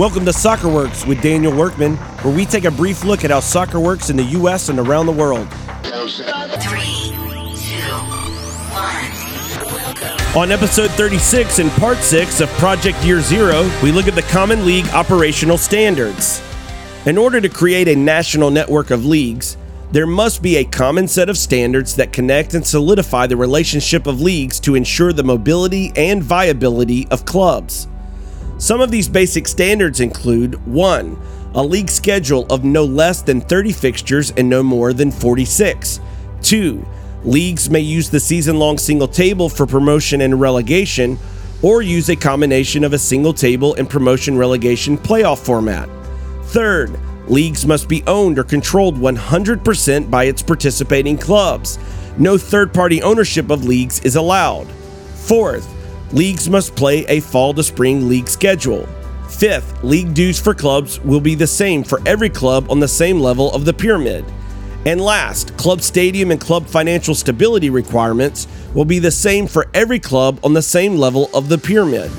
Welcome to Soccer Works with Daniel Workman, where we take a brief look at how soccer works in the U.S. and around the world. Three, two, one. On episode 36 and part 6 of Project Year Zero, we look at the Common League operational standards. In order to create a national network of leagues, there must be a common set of standards that connect and solidify the relationship of leagues to ensure the mobility and viability of clubs. Some of these basic standards include 1. A league schedule of no less than 30 fixtures and no more than 46. 2. Leagues may use the season long single table for promotion and relegation, or use a combination of a single table and promotion relegation playoff format. Third, leagues must be owned or controlled 100% by its participating clubs. No third party ownership of leagues is allowed. Fourth, leagues must play a fall to spring league schedule. Fifth, league dues for clubs will be the same for every club on the same level of the pyramid. And last, club stadium and club financial stability requirements will be the same for every club on the same level of the pyramid.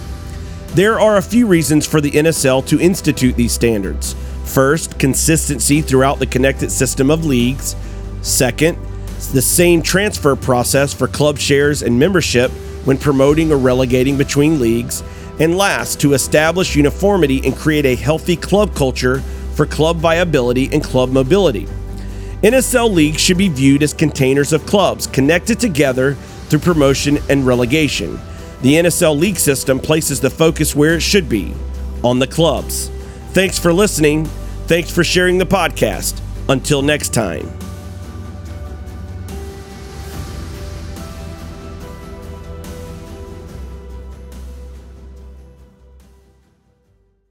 There are a few reasons for the NSL to institute these standards. First, consistency throughout the connected system of leagues. Second, the same transfer process for club shares and membership when promoting or relegating between leagues. And last, to establish uniformity and create a healthy club culture for club viability and club mobility. NSL leagues should be viewed as containers of clubs connected together through promotion and relegation. The NSL league system places the focus where it should be on the clubs. Thanks for listening. Thanks for sharing the podcast. Until next time.